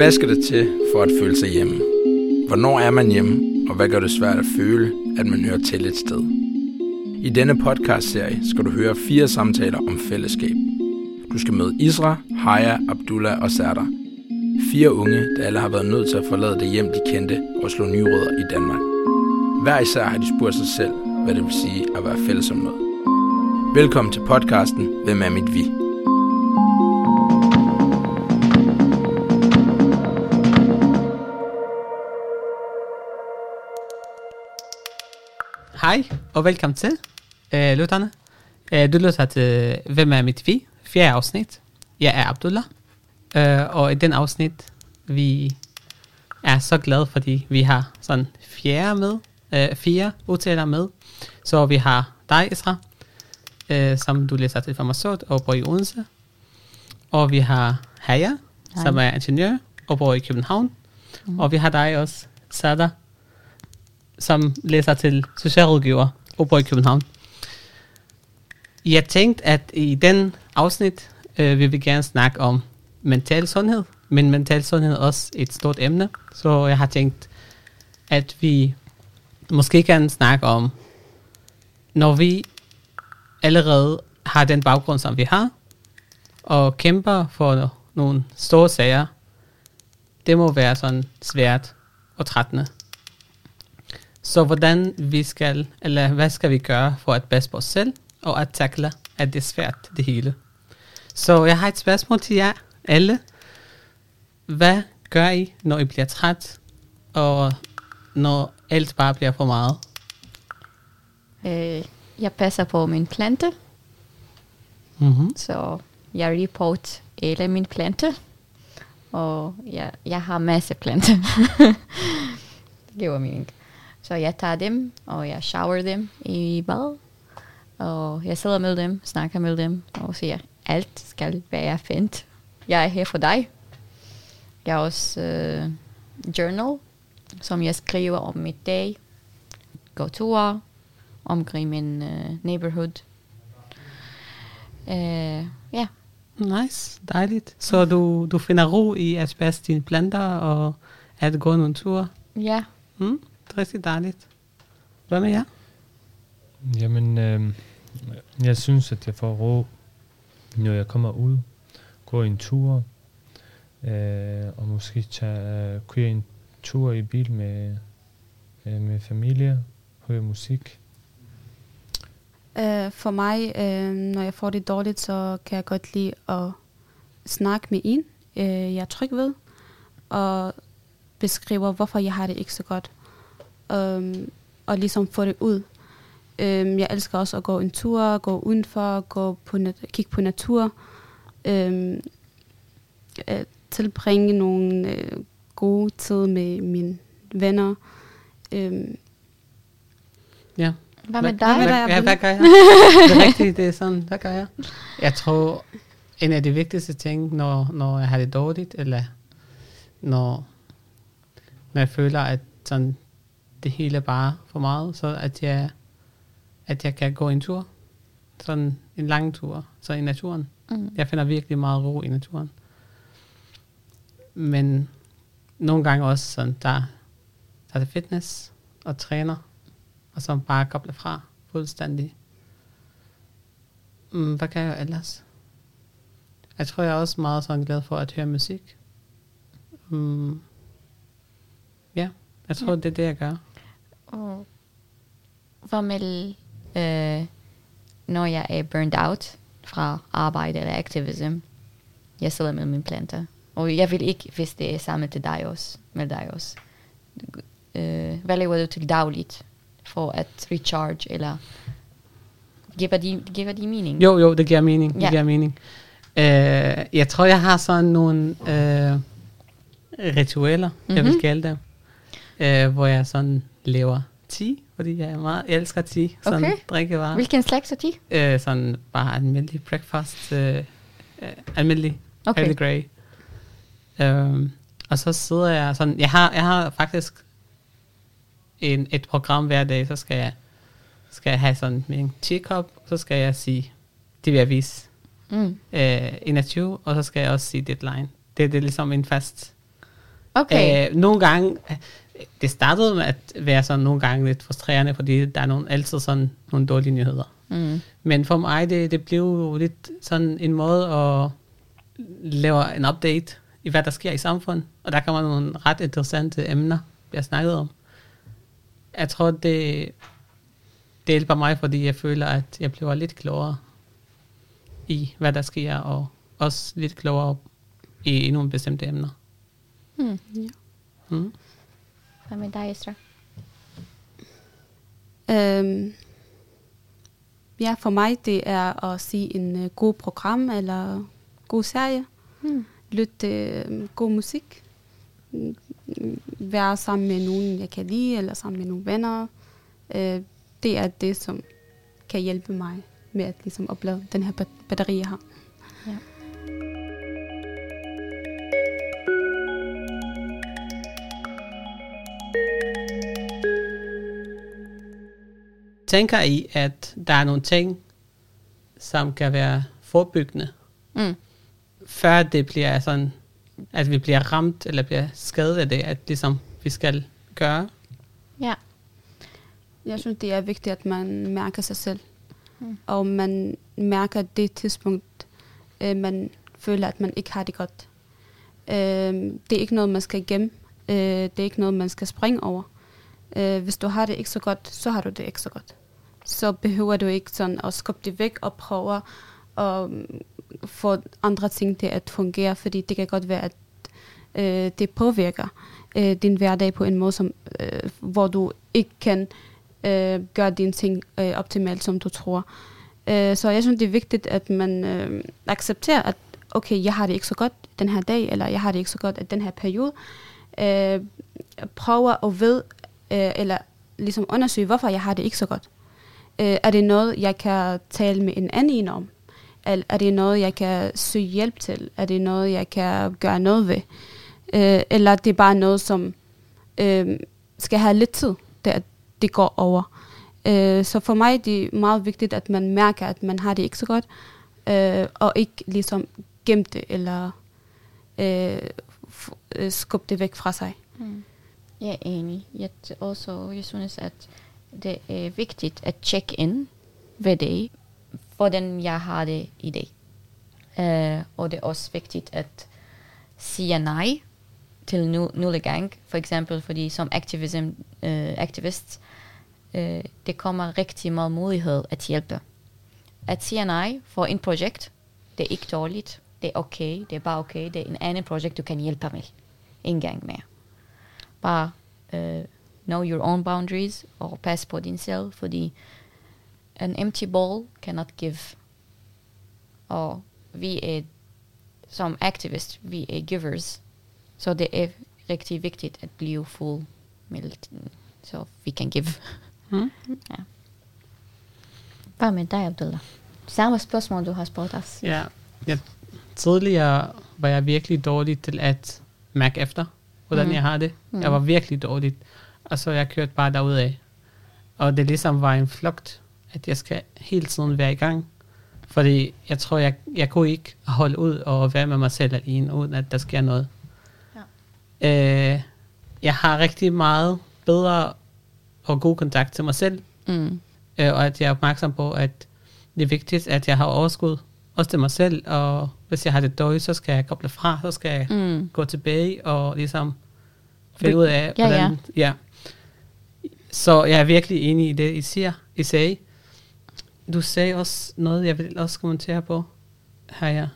Hvad skal det til for at føle sig hjemme? Hvornår er man hjemme, og hvad gør det svært at føle, at man hører til et sted? I denne podcastserie skal du høre fire samtaler om fællesskab. Du skal møde Isra, Haya, Abdullah og Serdar. Fire unge, der alle har været nødt til at forlade det hjem, de kendte, og slå nye rødder i Danmark. Hver især har de spurgt sig selv, hvad det vil sige at være fælles om noget. Velkommen til podcasten Hvem er mit vi? Hej og velkommen til, øh, lytterne. Øh, du lytter til Hvem er mit vi? Fjerde afsnit. Jeg er Abdullah. Øh, og i den afsnit, vi er så glade, fordi vi har sådan fjerde med, øh, fire udtaler med. Så vi har dig, Isra, øh, som du læser til farmaceut og bor i Odense. Og vi har Haya, Hej. som er ingeniør og bor i København. Mm. Og vi har dig også, Sada, som læser til socialrådgiver og bor i København. Jeg tænkte, at i den afsnit øh, vil vi gerne snakke om mental sundhed, men mental sundhed er også et stort emne, så jeg har tænkt, at vi måske kan snakke om, når vi allerede har den baggrund, som vi har, og kæmper for nogle store sager, det må være sådan svært og trættende. Så hvordan vi skal, eller hvad skal vi gøre for at passe på os selv, og at takle, at det er svært det hele. Så jeg har et spørgsmål til jer alle. Hvad gør I, når I bliver træt, og når alt bare bliver for meget? Øh, jeg passer på min plante, Mm-hmm. så jeg report alle mine plante. Og jeg, jeg har masse planter. det giver mening. Så jeg tager dem, og jeg shower dem i bad. Og jeg sidder med dem, snakker med dem, og siger, alt skal være fint. Jeg er her for dig. Jeg har også øh, journal, som jeg skriver om mit dag. Gå ture omkring min øh, neighborhood. Øh, ja, Nice, dejligt. Så du, du finder ro i at passe dine planter og at gå nogle ture. ja. Mm, det er rigtig dejligt. Hvad med jer? Jamen, øh, jeg synes, at jeg får ro, når jeg kommer ud, går en tur, øh, og måske tager, øh, kører en tur i bil med, øh, med familie, hører musik. Øh, for mig, øh, når jeg får det dårligt, så kan jeg godt lide at snakke med en, øh, jeg er tryg ved, og beskriver, hvorfor jeg har det ikke så godt. Um, og ligesom få det ud. Um, jeg elsker også at gå en tur, gå udenfor, gå på nat- kigge på natur, um, øh, tilbringe nogle øh, gode tid med mine venner. Um, Ja. Hvad med Hvad dig? med dig, Ja, hvad gør jeg? det er rigtigt, det er sådan, hvad gør jeg? Jeg tror, en af de vigtigste ting, når, når jeg har det dårligt, eller når, når jeg føler, at sådan, det hele er bare for meget, så at jeg, at jeg kan gå en tur. Sådan en lang tur, så i naturen. Mm. Jeg finder virkelig meget ro i naturen. Men nogle gange også sådan, der, der er det fitness og træner, og så bare koble fra fuldstændig. Mm, hvad kan jeg ellers? Jeg tror, jeg er også meget sådan glad for at høre musik. Mm, ja, jeg tror, Ja. det er det, jeg gør. Hvad med, øh, når jeg er burned out fra arbejde eller aktivism? Jeg sidder med mine planter. Og jeg vil ikke, hvis det er sammen til dig også, med dig også. Øh, hvad laver du til dagligt for at recharge, eller giver de, giver de mening? Jo, jo, det giver mening. Det Ja. giver mening. Uh, jeg tror, jeg har sådan nogle uh, ritualer, mm-hmm. jeg vil Mhm. kalde dem, uh, hvor jeg sådan lever te, fordi jeg er meget, jeg elsker te, sådan Okay. drikkevarer. Hvilken slags er de? Uh, sådan bare almindelig breakfast, uh, uh, almindelig Okay. Early Grey. Um, og så sidder jeg sådan, jeg har, jeg har faktisk en, et program hver dag, så skal jeg, skal jeg have sådan en teakop, så skal jeg sige, det vil jeg vise Mm. øh, 21, og så skal jeg også sige deadline. Det, det er ligesom en fast Okay. Øh, nogle gange, øh, det startede med at være sådan nogle gange lidt frustrerende, fordi der er nogle, altid sådan nogle dårlige nyheder. Mm. Men for mig, det, det blev jo lidt sådan en måde at lave en update i, hvad der sker i samfundet. Og der kommer nogle ret interessante emner, vi har snakket om. Jeg tror, det, det hjælper mig, fordi jeg føler, at jeg bliver lidt klogere i, hvad der sker, og også lidt klogere i nogle bestemte emner. Mm. Ja. Mm. Hvad med dig, Estra? Øhm, ja, for mig det er at sige en uh, god program eller god serie. Mm. Lytte uh, god musik. Være sammen med nogen, jeg kan lide, eller sammen med nogle venner. Uh, det er det, som kan hjælpe mig med at ligesom oplade den her bat- batteri, jeg har. Tænker I, at der er nogle ting, som kan være forebyggende, Mm. før det bliver sådan, at vi bliver ramt eller bliver skadet af det, at ligesom vi skal gøre? Ja. Jeg synes, det er vigtigt, at man mærker sig selv. Mm. Og man mærker det tidspunkt, øh, man føler, at man ikke har det godt. Øh, det er ikke noget, man skal gemme. Øh, det er ikke noget, man skal springe over. Øh, hvis du har det ikke så godt, så har du det ikke så godt. Så behøver du ikke sådan at skubbe det væk og prøve at mm, få andre ting til at fungere, fordi det kan godt være, at øh, det påvirker øh, din hverdag på en måde, som, øh, hvor du ikke kan øh, gøre dine ting øh, optimalt, som du tror. Øh, så jeg synes, det er vigtigt, at man øh, accepterer, at okay, jeg har det ikke så godt den her dag, eller jeg har det ikke så godt at den her periode. Øh, prøver at ved, øh, eller ligesom undersøge, hvorfor jeg har det ikke så godt. Øh, er det noget, jeg kan tale med en anden om? Er, er det noget, jeg kan søge hjælp til? Er det noget, jeg kan gøre noget ved? Øh, eller det er bare noget, som øh, skal have lidt tid, det, det går over. Øh, så for mig det er meget vigtigt, at man mærker, at man har det ikke så godt, øh, og ikke ligesom gemme det, eller øh, øh skubbe det væk fra sig. Mm. Jeg er enig. Jeg, også, jeg synes, at det er vigtigt at tjekke ind ved det, hvordan jeg har det i dag. Uh, og det er også vigtigt at sige nej til nu, nogle gang. For eksempel, fordi som aktivism, uh, aktivist, uh, det kommer rigtig meget mulighed at hjælpe. At sige nej for en projekt, det er ikke dårligt. Det er okay. Det er bare okay. Det er en anden projekt, du kan hjælpe med. En gang mere. Bare uh, know your own boundaries og pas på din selv, fordi an empty ball cannot give. Og vi er som aktivist, vi er givers. Så det er rigtig vigtigt at blive fuld med, så vi kan give. Mm. Ja. Hvad med dig, Abdullah? Samme spørgsmål, du har spurgt os. Ja, jeg, tidligere var jeg virkelig dårlig til at mærke efter, hvordan mm. jeg har det. Mhm. Jeg var virkelig dårlig. Og så jeg kørt bare derudad. Og det ligesom var en flugt, at jeg skal hele tiden være i gang. Fordi jeg tror, jeg, jeg kunne ikke holde ud og være med mig selv alene, uden at der sker noget. Ja. Øh, jeg har rigtig meget bedre og god kontakt til mig selv, Mm. øh, og at jeg er opmærksom på, at det er vigtigt, at jeg har overskud, også til mig selv, og hvis jeg har det dårligt, så skal jeg koble fra, så skal jeg Mm. gå tilbage og ligesom finde ud af, Ja, hvordan... Ja. Så jeg er virkelig enig i det, I siger. I sagde. Du sagde også noget, jeg vil også kommentere på. Her, ja.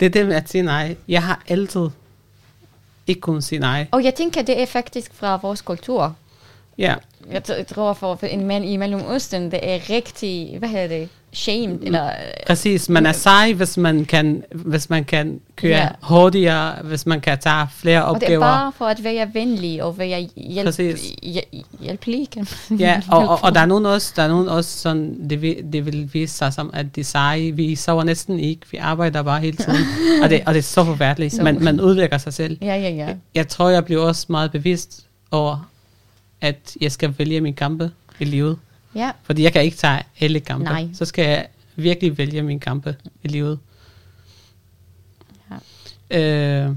Det er det med at sige nej. Jeg har altid ikke kunnet sige nej. Og jeg tænker, det er faktisk fra vores kultur. Ja, Jeg tror, for for en mand i Mellemøsten, det er rigtig, hvad hedder det, shamed, eller... præcis. Man er sej, hvis man kan, hvis man kan køre Ja. hurtigere, hvis man kan tage flere Og det er opgaver. bare for at være venlig og være hjælp, Præcis. hjæl- hjælpelig. Ja, og, og, og der er nogen også, der er nogen også sådan, det vil, det vil vise sig som, at de seje, vi sover næsten ikke, vi arbejder bare hele tiden, og, det, og det er så forfærdeligt, man, man udvikler sig selv. Ja, ja, ja. Jeg tror, jeg bliver også meget bevidst over, at jeg skal vælge min kampe i livet, Ja, fordi jeg kan ikke tage alle kampe, Nej. så skal jeg virkelig vælge min kampe i livet. Ja. Øh,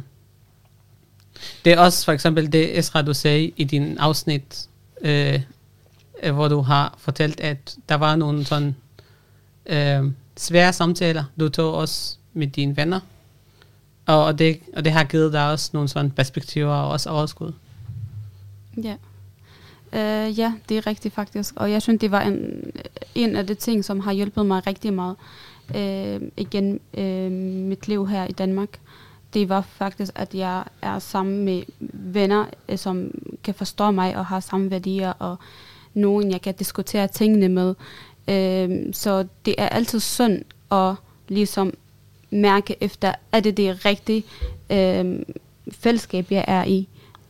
Det er også for eksempel det, Esra, du sagde i din afsnit, øh, øh, hvor du har fortalt, at der var nogle sådan øh, svære samtaler, du tog også med dine venner. Og, og, det, og det har givet dig også nogle sådan perspektiver og også overskud. Ja. Uh, ja, det er rigtigt faktisk. Og jeg synes, det var en, en af de ting, som har hjulpet mig rigtig meget uh, igen uh, mit liv her i Danmark. Det var faktisk, at jeg er sammen med venner, uh, som kan forstå mig og har samme værdier, og nogen, jeg kan diskutere tingene med. Uh, så det er altid sundt at ligesom mærke efter, er det det rigtige uh, fællesskab, jeg er i.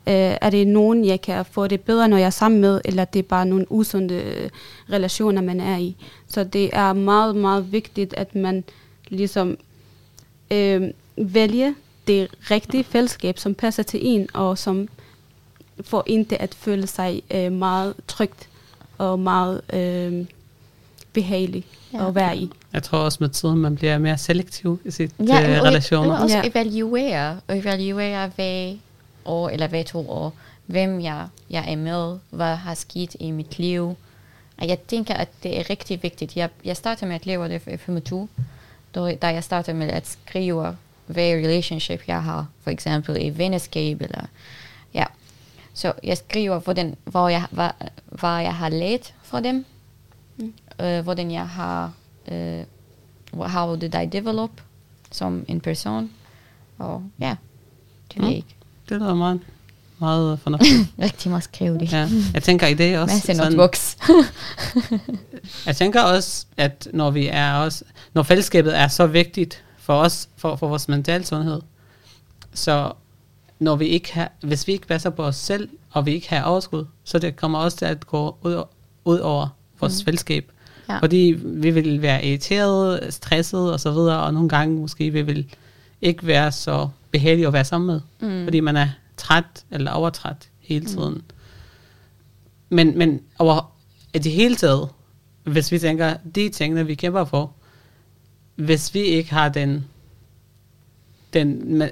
Øh, er det nogen, jeg kan få det bedre, når jeg er sammen med, eller det er bare nogle usunde øh, relationer, man er i. Så det er meget, meget vigtigt, at man ligesom øh, vælger det rigtige fællesskab, som passer til en, og som får en til at føle sig øh, meget trygt og meget øh, behagelig ja. at være i. Jeg tror også med tiden, man bliver mere selektiv i sit Ja, øh, relationer. og også Ja. evaluere, og evaluere hver år eller hver to år, hvem jeg, jeg er med, hvad har sket i mit liv. Og jeg tænker, at det er rigtig vigtigt. Jeg, jeg startede med at leve det i 25, da, da jeg startede med at skrive, hver relationship jeg har, for eksempel i venskab, eller ja. Så jeg skriver, hvordan, hvor jeg, hvad, hvad jeg har lært fra dem, Mm. øh, hvordan jeg har, øh, how did I develop som en person, og ja, det Mm. jeg ikke. Det lyder meget, meget fornuftigt. Rigtig meget skrive det. ja. Jeg tænker i det også. Masse sådan- notebooks. Jeg tænker også, at når vi er også, når fællesskabet er så vigtigt for os, for, for vores mentale sundhed, så når vi ikke har, hvis vi ikke passer på os selv, og vi ikke har overskud, så det kommer også til at gå ud, ud over vores mm. fællesskab. Ja. Fordi vi vil være irriteret, stresset og så videre, og nogle gange måske vi vil ikke være så behagelige at være sammen med, Mm. fordi man er træt eller overtræt hele tiden. Mm. Men, men over i det hele taget, hvis vi tænker, de tingene, vi kæmper for, hvis vi ikke har den, den,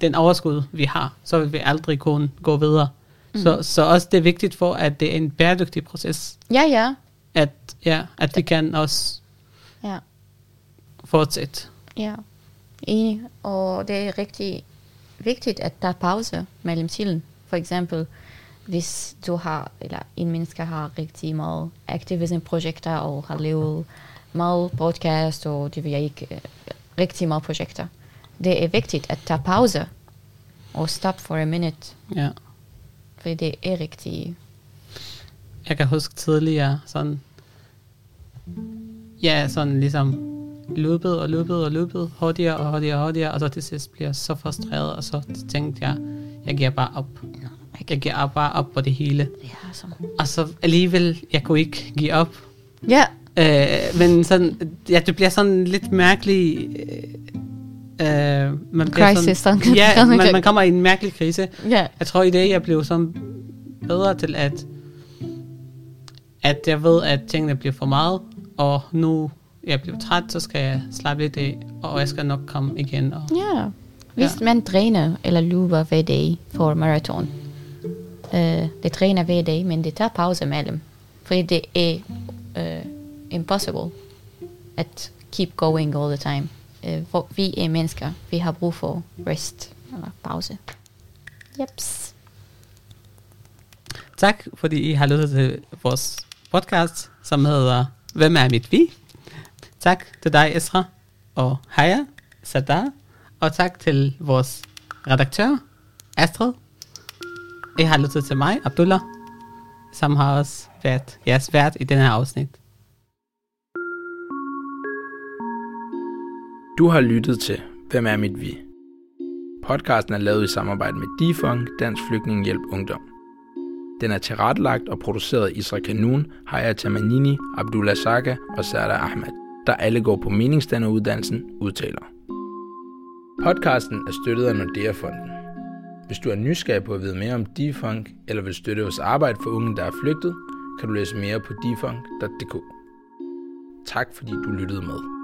den overskud, vi har, så vil vi aldrig kunne gå videre. Mm. Så, så også det er vigtigt for, at det er en bæredygtig proces, Ja, ja. at, ja, at vi kan også Ja. fortsætte. Ja, enig. Og det er rigtig vigtigt, at der er pause mellem tiden. For eksempel, hvis du har, eller en menneske har rigtig meget aktivism-projekter, og har lavet meget podcast, og det vil jeg ikke, øh, rigtig meget projekter. Det er vigtigt at tage pause, og stop for en minute, Ja. for det er rigtig, Jeg kan huske tidligere sådan, ja, sådan ligesom løbet og løbet og løbet hurtigere og hurtigere og hurtigere, og så til sidst bliver jeg så frustreret, og så tænkte jeg, jeg giver bare op. Jeg giver bare op på det hele. ja, som, Og så alligevel, jeg kunne ikke give op. ja, Øh, men sådan, ja, det bliver sådan lidt mærkelig... Øh, øh, man Crisis, sådan. ja, man, man kommer i en mærkelig krise. ja, Jeg tror i det, jeg blev sådan bedre til at, at jeg ved, at tingene bliver for meget, og nu jeg bliver træt, så skal jeg slappe lidt af, og jeg skal nok komme igen. Og, Ja. Hvis man træner eller løber hver dag for maraton, øh, det træner hver dag, men det tager pause mellem. Fordi det er øh, impossible at keep going all the time. Øh, for vi er mennesker, vi har brug for rest eller pause. Jeps. Tak, fordi I har lyttet til vores podcast, som hedder Hvem er mit vi? Tak til dig, Esra, og Haya, Sadar, og tak til vores redaktør, Astrid. I har lyttet til mig, Abdullah, som har også været jeres vært i denne her afsnit. Du har lyttet til Hvem er mit vi? Podcasten er lavet i samarbejde med Defunk, Dansk Flygtningehjælp Ungdom. Den er tilrettelagt og produceret af Isra Kanun, Haya Tamanini, Abdullah Saka og Sara Ahmed, der alle går på meningsdanneruddannelsen udtaler. Podcasten er støttet af Nordea-fonden. Hvis du er nysgerrig på at vide mere om Defunk, eller vil støtte vores arbejde for unge, der er flygtet, kan du læse mere på defunk.dk. Tak fordi du lyttede med.